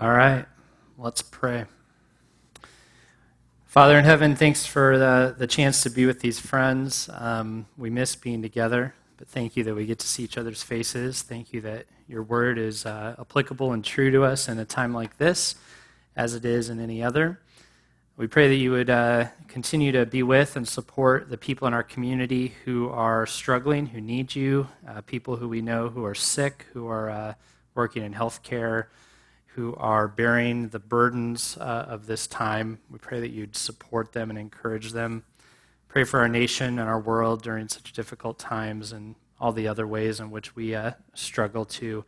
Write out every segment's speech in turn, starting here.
All right, let's pray. Father in heaven, thanks for the, the chance to be with these friends. Um, we miss being together, but thank you that we get to see each other's faces. Thank you that your word is uh, applicable and true to us in a time like this, as it is in any other. We pray that you would uh, continue to be with and support the people in our community who are struggling, who need you, uh, people who we know who are sick, who are uh, working in healthcare. care who are bearing the burdens uh, of this time. We pray that you'd support them and encourage them. Pray for our nation and our world during such difficult times and all the other ways in which we uh, struggle to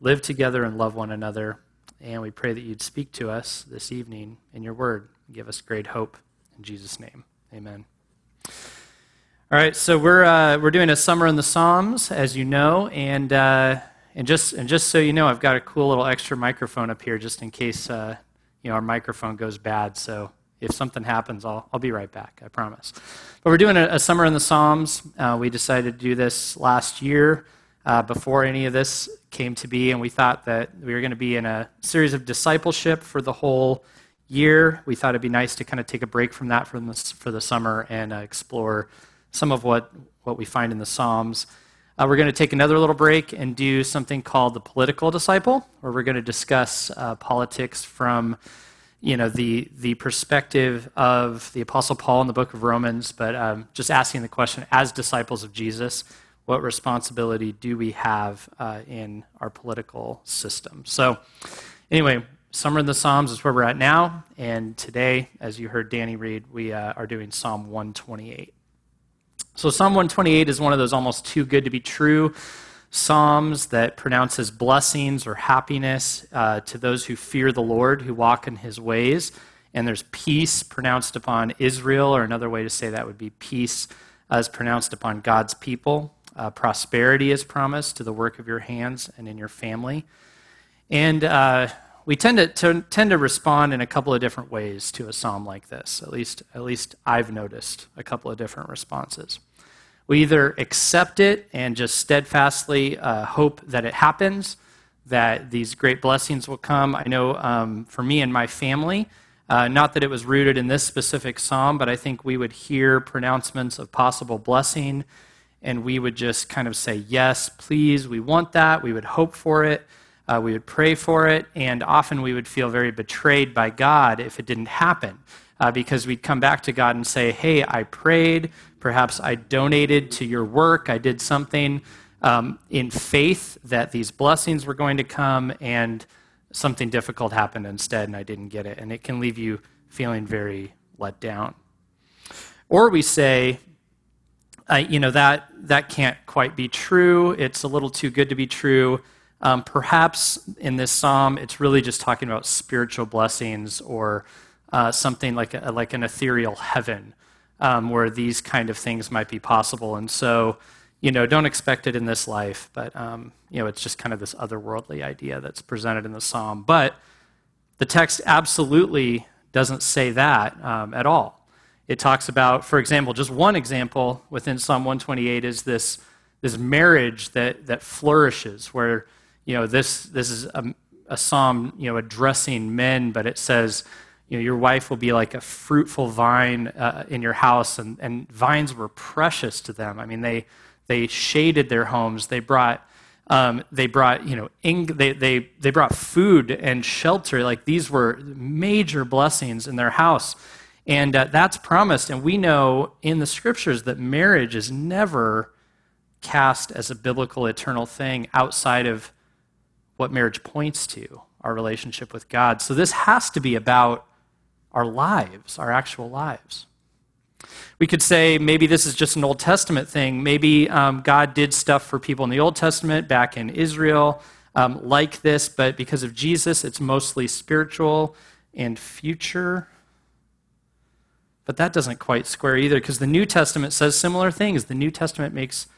live together and love one another. And we pray that you'd speak to us this evening in your word. Give us great hope. In Jesus' name, amen. All right, so we're, uh, we're doing a Summer in the Psalms, as you know, and, uh, and, just, and just so you know, I've got a cool little extra microphone up here just in case uh, you know, our microphone goes bad. So if something happens, I'll, I'll be right back, I promise. But we're doing a, a Summer in the Psalms. Uh, we decided to do this last year uh, before any of this came to be, and we thought that we were going to be in a series of discipleship for the whole year. We thought it'd be nice to kind of take a break from that for the, for the summer and uh, explore some of what, what we find in the Psalms. Uh, we're going to take another little break and do something called the political disciple, where we're going to discuss uh, politics from you know the the perspective of the apostle paul in the book of romans but um, just asking the question as disciples of jesus what responsibility do we have uh, in our political system? So anyway summer in the psalms is where we're at now and today as you heard danny read we uh, are doing psalm 128 so psalm 128 is one of those almost too good to be true psalms that pronounces blessings or happiness uh, to those who fear the Lord, who walk in his ways. And there's peace pronounced upon Israel, or another way to say that would be peace as pronounced upon God's people. Uh, prosperity is promised to the work of your hands and in your family. And uh, we tend to, to, tend to respond in a couple of different ways to a psalm like this. At least, at least I've noticed a couple of different responses. We either accept it and just steadfastly uh, hope that it happens, that these great blessings will come. I know um, for me and my family, uh, not that it was rooted in this specific psalm, but I think we would hear pronouncements of possible blessing and we would just kind of say, Yes, please, we want that. We would hope for it. Uh, we would pray for it. And often we would feel very betrayed by God if it didn't happen uh, because we'd come back to God and say, Hey, I prayed. Perhaps I donated to your work. I did something um, in faith that these blessings were going to come, and something difficult happened instead, and I didn't get it. And it can leave you feeling very let down. Or we say, uh, you know, that, that can't quite be true. It's a little too good to be true. Um, perhaps in this psalm, it's really just talking about spiritual blessings or uh, something like, a, like an ethereal heaven um, where these kind of things might be possible. And so, you know, don't expect it in this life, but, um, you know, it's just kind of this otherworldly idea that's presented in the psalm. But the text absolutely doesn't say that um, at all. It talks about, for example, just one example within Psalm 128 is this, this marriage that, that flourishes, where, you know, this, this is a, a psalm, you know, addressing men, but it says, you know, your wife will be like a fruitful vine uh, in your house, and, and vines were precious to them. I mean, they, they shaded their homes. They brought, um, they brought, you know, ing- they, they, they brought food and shelter. Like these were major blessings in their house. And uh, that's promised. And we know in the scriptures that marriage is never cast as a biblical eternal thing outside of what marriage points to our relationship with God. So this has to be about our lives, our actual lives. We could say maybe this is just an Old Testament thing. Maybe um, God did stuff for people in the Old Testament back in Israel um, like this, but because of Jesus, it's mostly spiritual and future. But that doesn't quite square either because the New Testament says similar things. The New Testament makes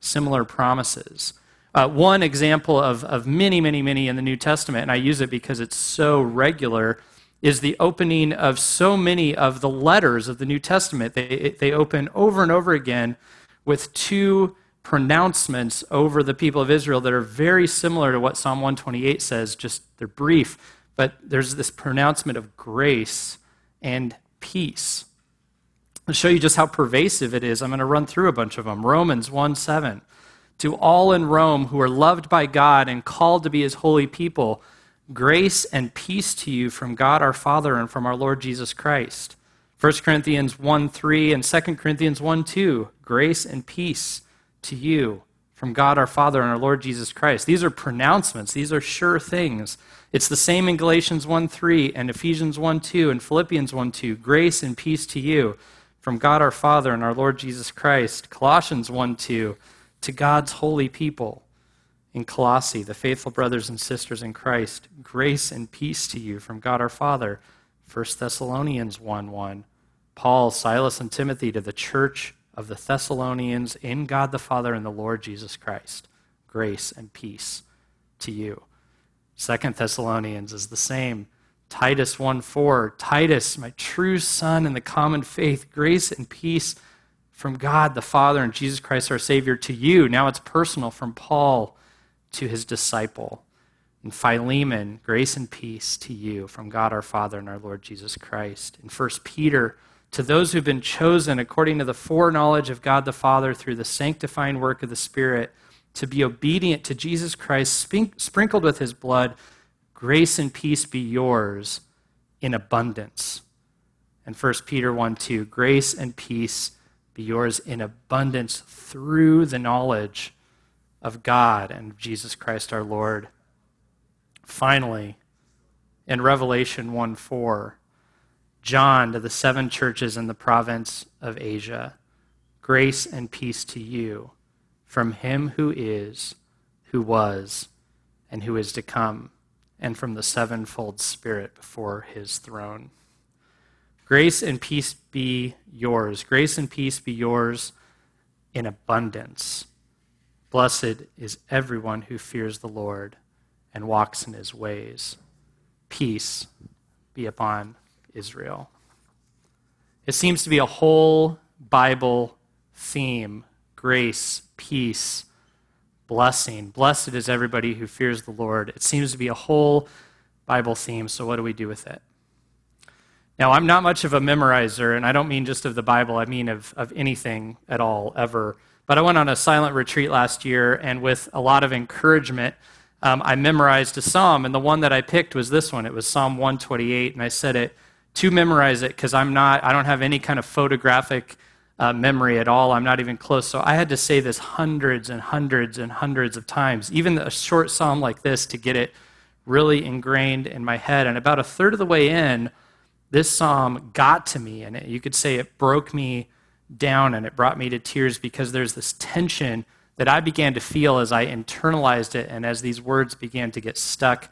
similar promises. Uh, one example of, of many, many, many in the New Testament, and I use it because it's so regular, is the opening of so many of the letters of the New Testament. They, they open over and over again with two pronouncements over the people of Israel that are very similar to what Psalm 128 says, just they're brief, but there's this pronouncement of grace and peace. I'll show you just how pervasive it is. I'm going to run through a bunch of them. Romans 1 7. To all in Rome who are loved by God and called to be his holy people, grace and peace to you from God our Father and from our Lord Jesus Christ. 1 Corinthians 1 3 and 2 Corinthians 1 2, grace and peace to you from God our Father and our Lord Jesus Christ. These are pronouncements, these are sure things. It's the same in Galatians 1 3 and Ephesians 1 2 and Philippians 1 2. Grace and peace to you from God our Father and our Lord Jesus Christ. Colossians 1 2 to God's holy people. In Colossae, the faithful brothers and sisters in Christ, grace and peace to you from God our Father. 1 Thessalonians 1 1. Paul, Silas, and Timothy to the church of the Thessalonians in God the Father and the Lord Jesus Christ. Grace and peace to you. Second Thessalonians is the same. Titus 1 4. Titus, my true son in the common faith, grace and peace from God the Father and Jesus Christ our Savior to you. Now it's personal from Paul to his disciple. And Philemon, grace and peace to you from God our Father and our Lord Jesus Christ. In 1 Peter, to those who've been chosen according to the foreknowledge of God the Father through the sanctifying work of the Spirit to be obedient to Jesus Christ, sprinkled with his blood, grace and peace be yours in abundance. And 1 Peter 1 2, grace and peace be yours in abundance through the knowledge of God and Jesus Christ our Lord. Finally, in Revelation 1 4, John to the seven churches in the province of Asia. Grace and peace to you from him who is, who was, and who is to come, and from the sevenfold Spirit before his throne. Grace and peace be yours. Grace and peace be yours in abundance. Blessed is everyone who fears the Lord and walks in his ways. Peace be upon Israel. It seems to be a whole Bible theme grace, peace, blessing. Blessed is everybody who fears the Lord. It seems to be a whole Bible theme, so what do we do with it? Now, I'm not much of a memorizer, and I don't mean just of the Bible, I mean of, of anything at all, ever. But I went on a silent retreat last year, and with a lot of encouragement, um, I memorized a psalm, and the one that I picked was this one. It was Psalm 128, and I said it to memorize it because I'm not, I don't have any kind of photographic uh, memory at all. I'm not even close. So I had to say this hundreds and hundreds and hundreds of times, even a short psalm like this, to get it really ingrained in my head. And about a third of the way in, this psalm got to me, and it, you could say it broke me down and it brought me to tears because there's this tension that I began to feel as I internalized it and as these words began to get stuck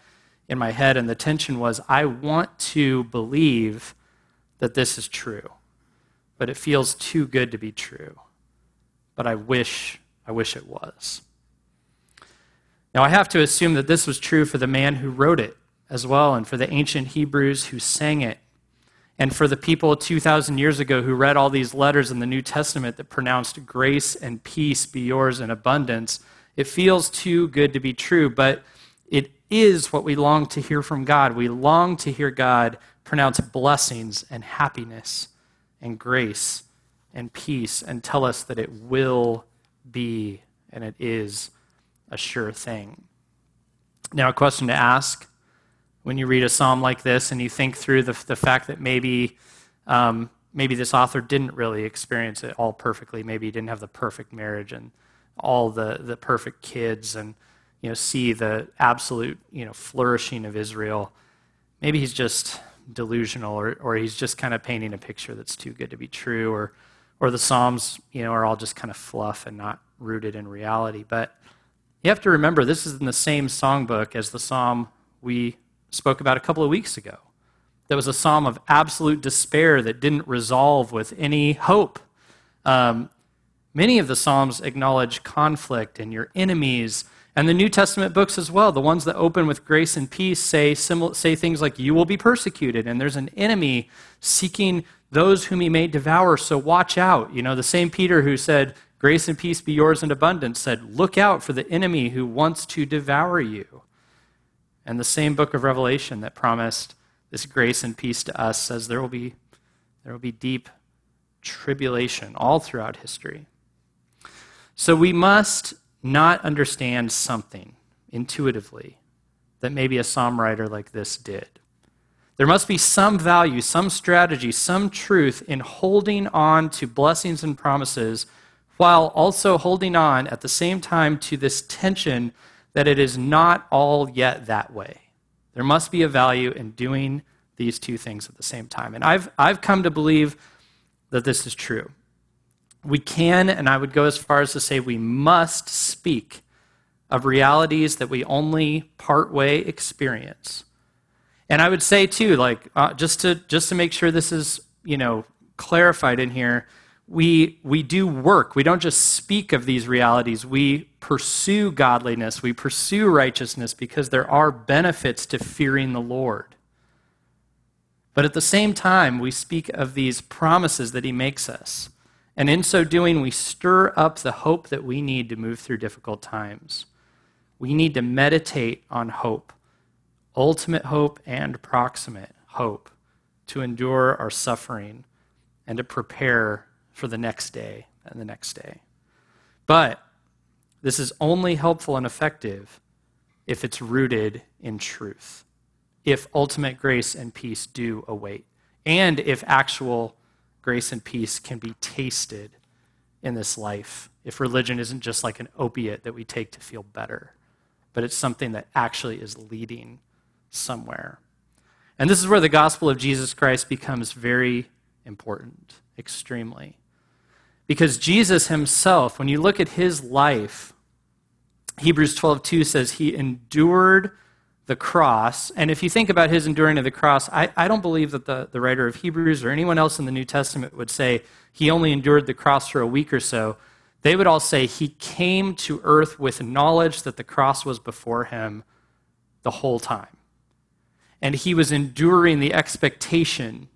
in my head, and the tension was I want to believe that this is true, but it feels too good to be true. But I wish, I wish it was. Now, I have to assume that this was true for the man who wrote it as well, and for the ancient Hebrews who sang it, and for the people 2,000 years ago who read all these letters in the New Testament that pronounced grace and peace be yours in abundance. It feels too good to be true, but it is what we long to hear from God. We long to hear God pronounce blessings and happiness and grace and peace and tell us that it will be and it is a sure thing. Now, a question to ask when you read a psalm like this and you think through the, the fact that maybe, um, maybe this author didn't really experience it all perfectly. Maybe he didn't have the perfect marriage and all the, the perfect kids and you know, see the absolute, you know, flourishing of Israel. Maybe he's just delusional or, or he's just kind of painting a picture that's too good to be true or, or the Psalms, you know, are all just kind of fluff and not rooted in reality. But you have to remember this is in the same songbook as the psalm we spoke about a couple of weeks ago. That was a psalm of absolute despair that didn't resolve with any hope. Um, many of the psalms acknowledge conflict and your enemies and the New Testament books as well, the ones that open with grace and peace, say, say things like, You will be persecuted, and there's an enemy seeking those whom he may devour, so watch out. You know, the same Peter who said, Grace and peace be yours in abundance, said, Look out for the enemy who wants to devour you. And the same book of Revelation that promised this grace and peace to us says there will be, there will be deep tribulation all throughout history. So we must not understand something intuitively that maybe a psalm writer like this did. There must be some value, some strategy, some truth in holding on to blessings and promises while also holding on at the same time to this tension that it is not all yet that way. There must be a value in doing these two things at the same time. And I've, I've come to believe that this is true. We can, and I would go as far as to say we must speak of realities that we only partway experience. And I would say too, like uh, just to just to make sure this is you know clarified in here, we we do work. We don't just speak of these realities. We pursue godliness. We pursue righteousness because there are benefits to fearing the Lord. But at the same time, we speak of these promises that He makes us. And in so doing, we stir up the hope that we need to move through difficult times. We need to meditate on hope, ultimate hope and proximate hope, to endure our suffering and to prepare for the next day and the next day. But this is only helpful and effective if it's rooted in truth, if ultimate grace and peace do await, and if actual grace and peace can be tasted in this life, if religion isn't just like an opiate that we take to feel better but it's something that actually is leading somewhere. And this is where the gospel of Jesus Christ becomes very important, extremely. Because Jesus himself, when you look at his life, Hebrews 12:2 says he endured the cross. And if you think about his enduring of the cross, I, I don't believe that the, the writer of Hebrews or anyone else in the New Testament would say he only endured the cross for a week or so they would all say he came to earth with knowledge that the cross was before him the whole time. And he was enduring the expectation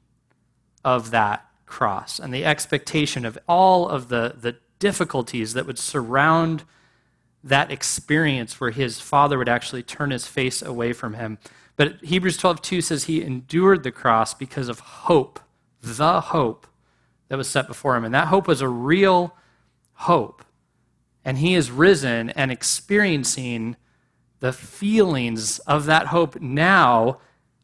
of that cross and the expectation of all of the, the difficulties that would surround that experience where his father would actually turn his face away from him. But Hebrews 12:2 says he endured the cross because of hope, the hope that was set before him. And that hope was a real hope. And he is risen and experiencing the feelings of that hope now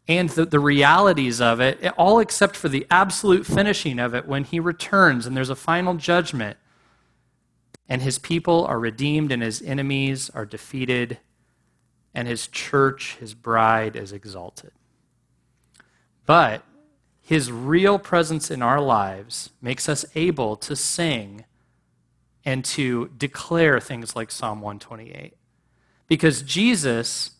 and the, the, realities of it, all except for the absolute finishing of it when he returns and there's a final judgment. And his people are redeemed and his enemies are defeated, and his church, his bride, is exalted. But his real presence in our lives makes us able to sing and to declare things like Psalm 128. Because Jesus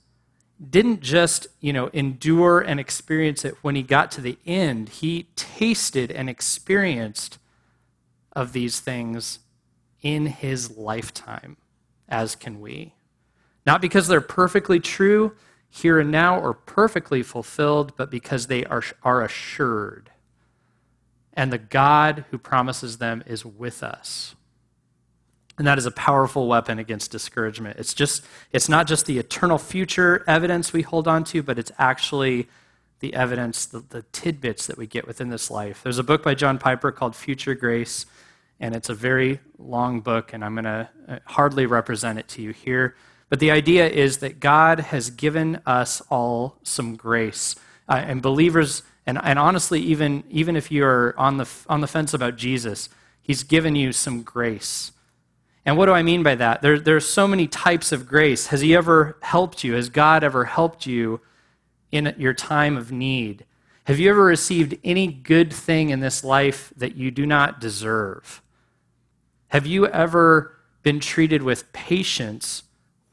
didn't just, you know, endure and experience it when he got to the end. He tasted and experienced of these things in his lifetime, as can we. Not because they're perfectly true here and now or perfectly fulfilled, but because they are, are assured. And the God who promises them is with us. And that is a powerful weapon against discouragement. It's just it's not just the eternal future evidence we hold on to, but it's actually the evidence, the, the tidbits that we get within this life. There's a book by John Piper called Future Grace, and it's a very long book, and I'm going to uh, hardly represent it to you here. But the idea is that God has given us all some grace. Uh, and believers, and, and honestly, even, even if you're on the, on the fence about Jesus, He's given you some grace. And what do I mean by that? There, there are so many types of grace. Has He ever helped you? Has God ever helped you in your time of need? Have you ever received any good thing in this life that you do not deserve? Have you ever been treated with patience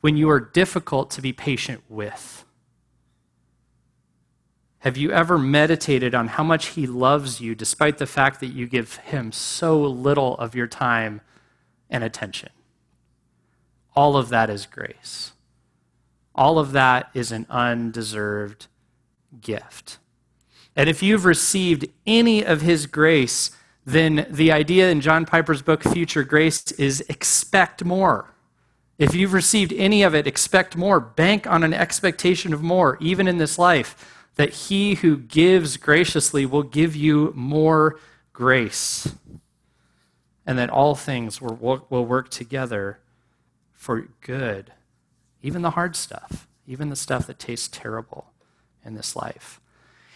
when you are difficult to be patient with? Have you ever meditated on how much He loves you despite the fact that you give Him so little of your time and attention. All of that is grace. All of that is an undeserved gift. And if you've received any of his grace, then the idea in John Piper's book, Future Grace, is expect more. If you've received any of it, expect more. Bank on an expectation of more, even in this life, that he who gives graciously will give you more grace and that all things will, work together for good, even the hard stuff, even the stuff that tastes terrible in this life.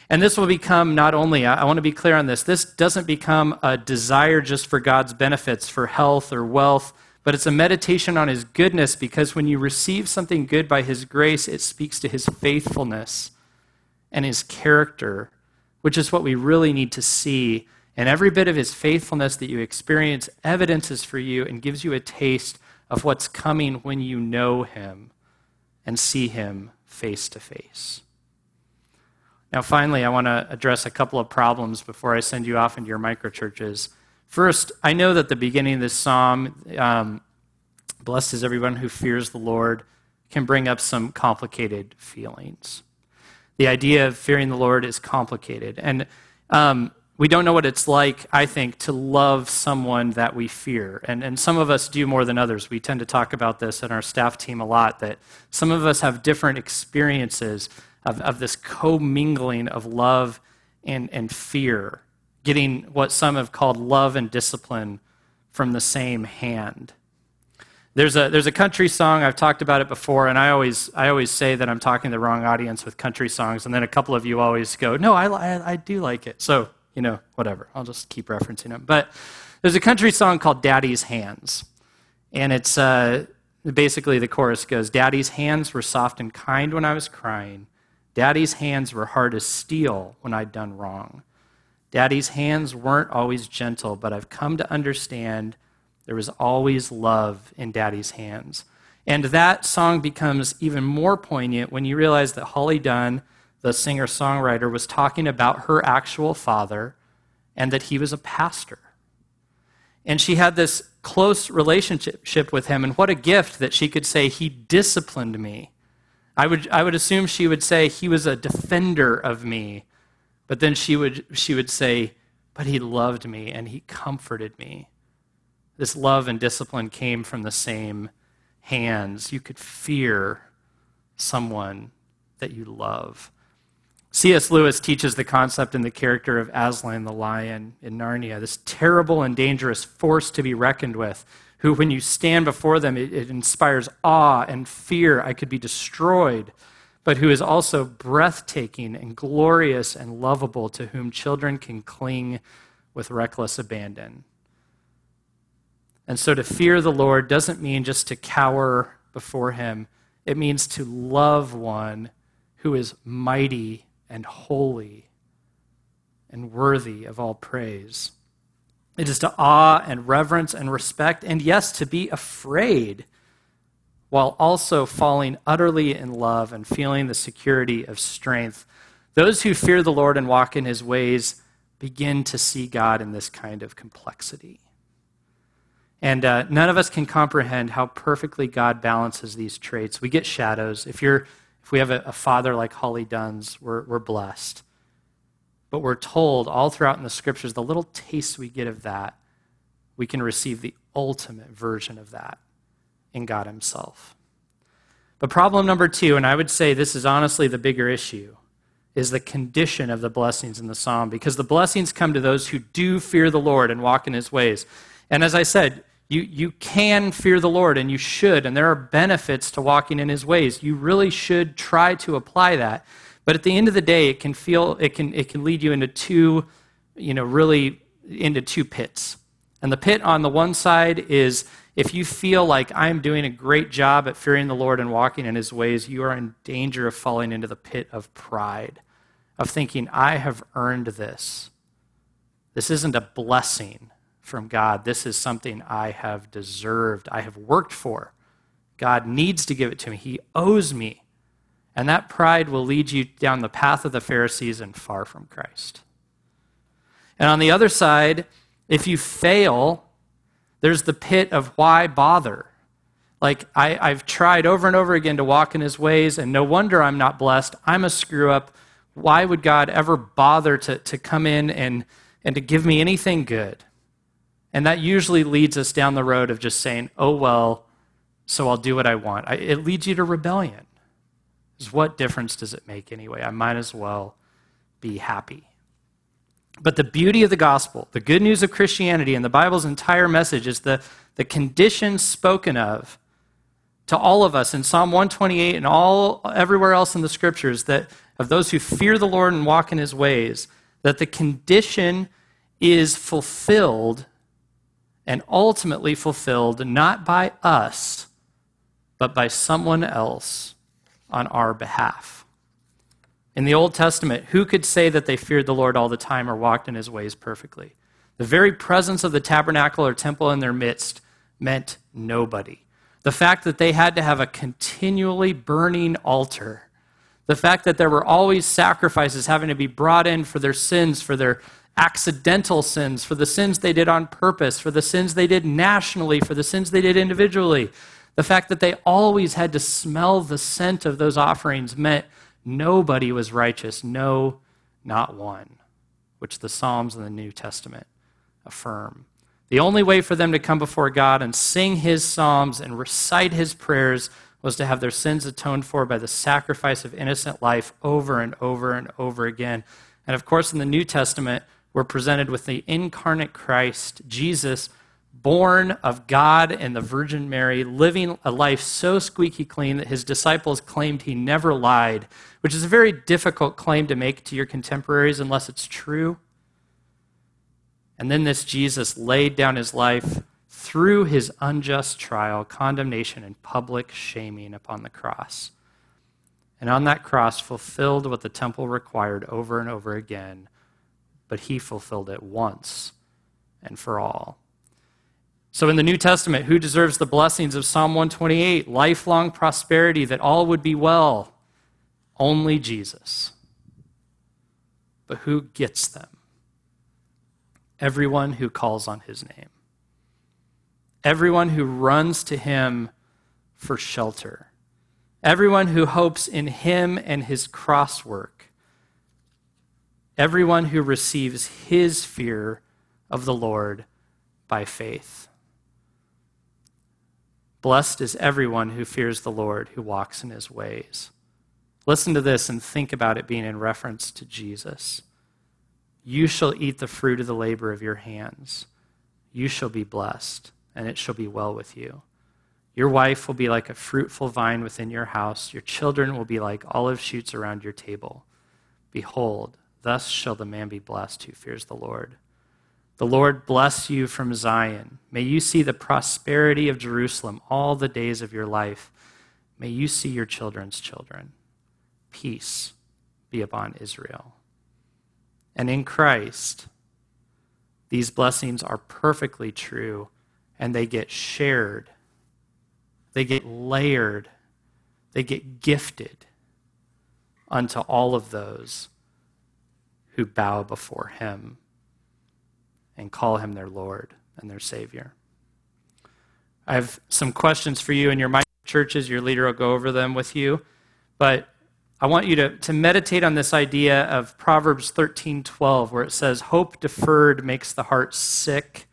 And this will become not only, I want to be clear on this, this doesn't become a desire just for God's benefits, for health or wealth, but it's a meditation on His goodness because when you receive something good by His grace, it speaks to His faithfulness and His character, which is what we really need to see. And every bit of His faithfulness that you experience evidences for you and gives you a taste of what's coming when you know Him and see Him face to face. Now, finally, I want to address a couple of problems before I send you off into your microchurches. First, I know that the beginning of this psalm, um, blessed is everyone who fears the Lord, can bring up some complicated feelings. The idea of fearing the Lord is complicated. And um, we don't know what it's like, I think, to love someone that we fear. And, and some of us do more than others. We tend to talk about this in our staff team a lot that some of us have different experiences of, of this commingling of love and, and fear, getting what some have called love and discipline from the same hand. There's a, there's a country song, I've talked about it before, and I always, I always say that I'm talking to the wrong audience with country songs, and then a couple of you always go, No, I, I, I do like it. So, you know, whatever. I'll just keep referencing them. But there's a country song called Daddy's Hands, and it's uh, basically the chorus goes, Daddy's hands were soft and kind when I was crying. Daddy's hands were hard as steel when I'd done wrong. Daddy's hands weren't always gentle, but I've come to understand there was always love in Daddy's hands. And that song becomes even more poignant when you realize that Holly Dunn, the singer songwriter, was talking about her actual father and that he was a pastor. And she had this close relationship with him, and what a gift that she could say, He disciplined me. I would, I would assume she would say he was a defender of me, but then she would, she would say, but he loved me and he comforted me. This love and discipline came from the same hands. You could fear someone that you love. C.S. Lewis teaches the concept in the character of Aslan the lion in Narnia, this terrible and dangerous force to be reckoned with who, when you stand before them, it, it inspires awe and fear. I could be destroyed, but who is also breathtaking and glorious and lovable, to whom children can cling with reckless abandon. And so to fear the Lord doesn't mean just to cower before him, it means to love one who is mighty and holy and worthy of all praise. It is to awe and reverence and respect, and yes, to be afraid, while also falling utterly in love and feeling the security of strength. Those who fear the Lord and walk in his ways begin to see God in this kind of complexity. And uh, none of us can comprehend how perfectly God balances these traits. We get shadows. If, you're, if we have a, a father like Holly Dunn's, we're, we're blessed. But we're told all throughout in the scriptures, the little taste we get of that, we can receive the ultimate version of that in God Himself. But problem number two, and I would say this is honestly the bigger issue, is the condition of the blessings in the psalm, because the blessings come to those who do fear the Lord and walk in His ways. And as I said, you, you can fear the Lord and you should, and there are benefits to walking in His ways. You really should try to apply that. But at the end of the day, it can feel it can it can lead you into two, you know, really into two pits. And the pit on the one side is if you feel like I'm doing a great job at fearing the Lord and walking in his ways, you are in danger of falling into the pit of pride, of thinking, I have earned this. This isn't a blessing from God. This is something I have deserved, I have worked for. God needs to give it to me, He owes me. And that pride will lead you down the path of the Pharisees and far from Christ. And on the other side, if you fail, there's the pit of why bother? Like, I, I've tried over and over again to walk in his ways, and no wonder I'm not blessed. I'm a screw up. Why would God ever bother to, to come in and, and to give me anything good? And that usually leads us down the road of just saying, oh, well, so I'll do what I want. I, it leads you to rebellion. What difference does it make anyway? I might as well be happy. But the beauty of the gospel, the good news of Christianity, and the Bible's entire message is the, the conditions spoken of to all of us in Psalm 128 and all everywhere else in the scriptures that of those who fear the Lord and walk in his ways, that the condition is fulfilled and ultimately fulfilled not by us, but by someone else on our behalf. In the Old Testament, who could say that they feared the Lord all the time or walked in his ways perfectly? The very presence of the tabernacle or temple in their midst meant nobody. The fact that they had to have a continually burning altar, the fact that there were always sacrifices having to be brought in for their sins, for their accidental sins, for the sins they did on purpose, for the sins they did nationally, for the sins they did individually. The fact that they always had to smell the scent of those offerings meant nobody was righteous, no, not one, which the Psalms in the New Testament affirm. The only way for them to come before God and sing his psalms and recite his prayers was to have their sins atoned for by the sacrifice of innocent life over and over and over again. And of course, in the New Testament, we're presented with the incarnate Christ, Jesus, born of God and the Virgin Mary, living a life so squeaky clean that his disciples claimed he never lied, which is a very difficult claim to make to your contemporaries unless it's true. And then this Jesus laid down his life through his unjust trial, condemnation, and public shaming upon the cross. And on that cross, fulfilled what the temple required over and over again, but he fulfilled it once and for all. So, in the New Testament, who deserves the blessings of Psalm 128? Lifelong prosperity, that all would be well. Only Jesus. But who gets them? everyone who calls on his name, everyone who runs to him for shelter, everyone who hopes in him and his cross work, everyone who receives his fear of the Lord by faith. Blessed is everyone who fears the Lord, who walks in his ways. Listen to this and think about it being in reference to Jesus. You shall eat the fruit of the labor of your hands. You shall be blessed, and it shall be well with you. Your wife will be like a fruitful vine within your house. Your children will be like olive shoots around your table. Behold, thus shall the man be blessed who fears the Lord. The Lord bless you from Zion. May you see the prosperity of Jerusalem all the days of your life. May you see your children's children. Peace be upon Israel. And in Christ, these blessings are perfectly true and they get shared, they get layered, they get gifted unto all of those who bow before Him and call Him their Lord and their Savior. I have some questions for you in your churches. Your leader will go over them with you. But I want you to, to meditate on this idea of Proverbs 13 12, where it says, Hope deferred makes the heart sick,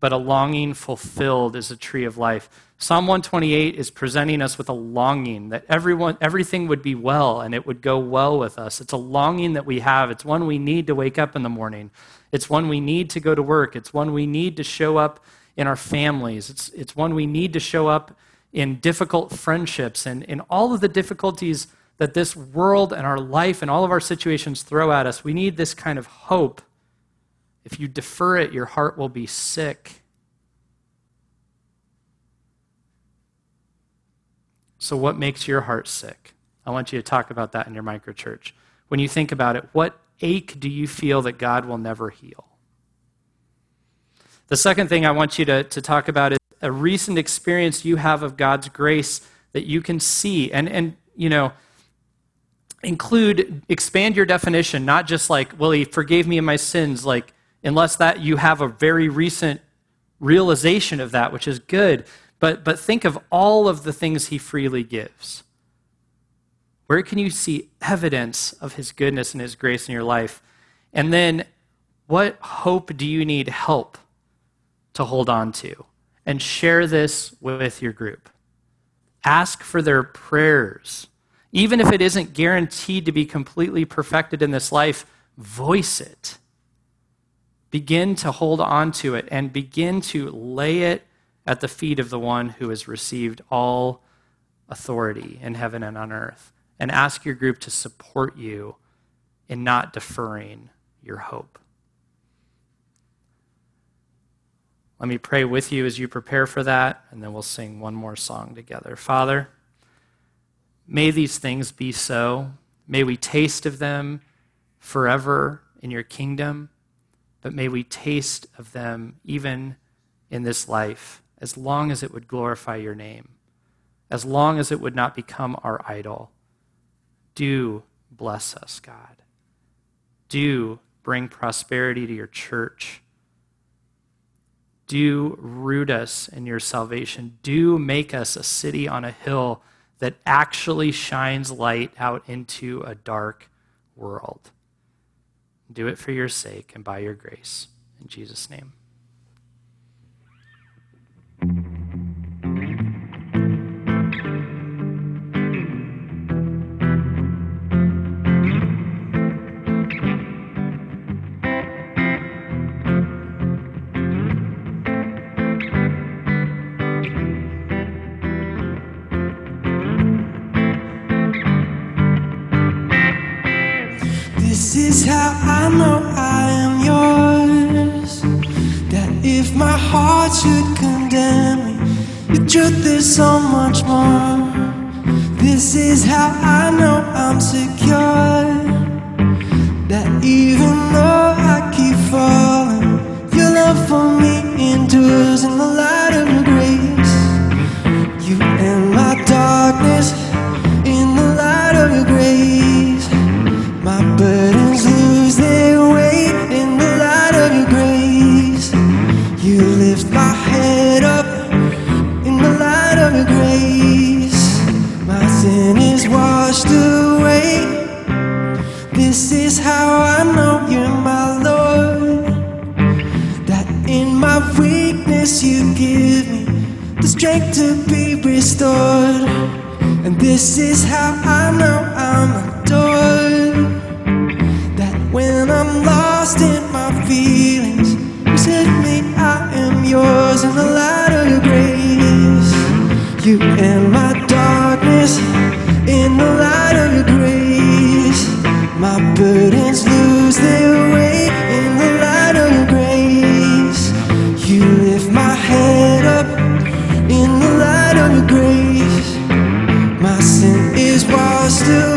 but a longing fulfilled is a tree of life. Psalm 128 is presenting us with a longing that everyone, everything would be well and it would go well with us. It's a longing that we have. It's one we need to wake up in the morning. It's one we need to go to work. It's one we need to show up in our families. It's, it's one we need to show up in difficult friendships and in all of the difficulties that this world and our life and all of our situations throw at us, we need this kind of hope. If you defer it, your heart will be sick. So, what makes your heart sick? I want you to talk about that in your microchurch. When you think about it, what ache do you feel that God will never heal? The second thing I want you to, to talk about is a recent experience you have of God's grace that you can see. And, and you know, include expand your definition not just like well he forgave me of my sins like unless that you have a very recent realization of that which is good. But but think of all of the things he freely gives. Where can you see evidence of his goodness and his grace in your life? And then what hope do you need help to hold on to? And share this with your group. Ask for their prayers. Even if it isn't guaranteed to be completely perfected in this life, voice it. Begin to hold on to it and begin to lay it at the feet of the one who has received all authority in heaven and on earth. And ask your group to support you in not deferring your hope. Let me pray with you as you prepare for that, and then we'll sing one more song together. Father, may these things be so. May we taste of them forever in your kingdom, but may we taste of them even in this life, as long as it would glorify your name, as long as it would not become our idol. Do bless us, God. Do bring prosperity to your church do root us in your salvation. Do make us a city on a hill that actually shines light out into a dark world. Do it for your sake and by your grace. In Jesus' name. Heart should condemn me, the truth is so much more. This is how I know I'm secure. That even though I keep falling, your love for me endures washed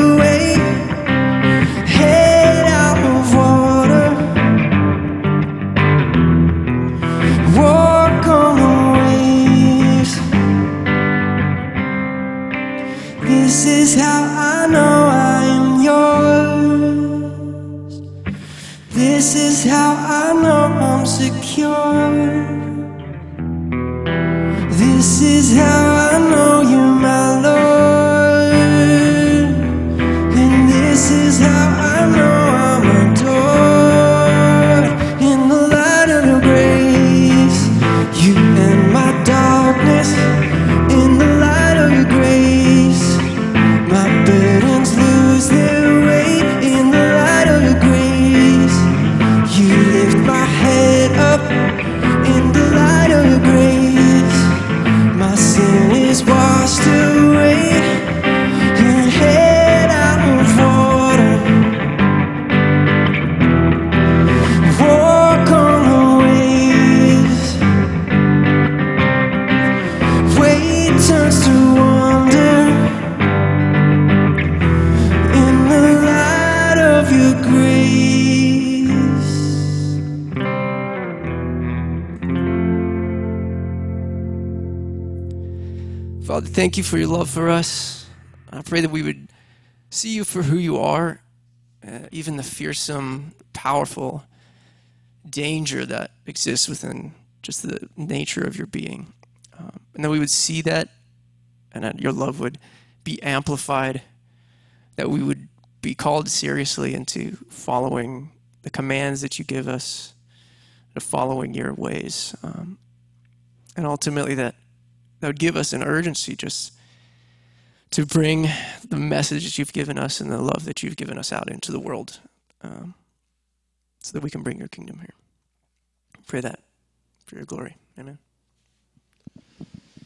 thank you for your love for us. I pray that we would see you for who you are, uh, even the fearsome, powerful danger that exists within just the nature of your being. Um, and that we would see that and that your love would be amplified, that we would be called seriously into following the commands that you give us, to following your ways. Um, and ultimately, that, that would give us an urgency just to bring the message that you've given us and the love that you've given us out into the world um, so that we can bring your kingdom here. Pray that for your glory. Amen.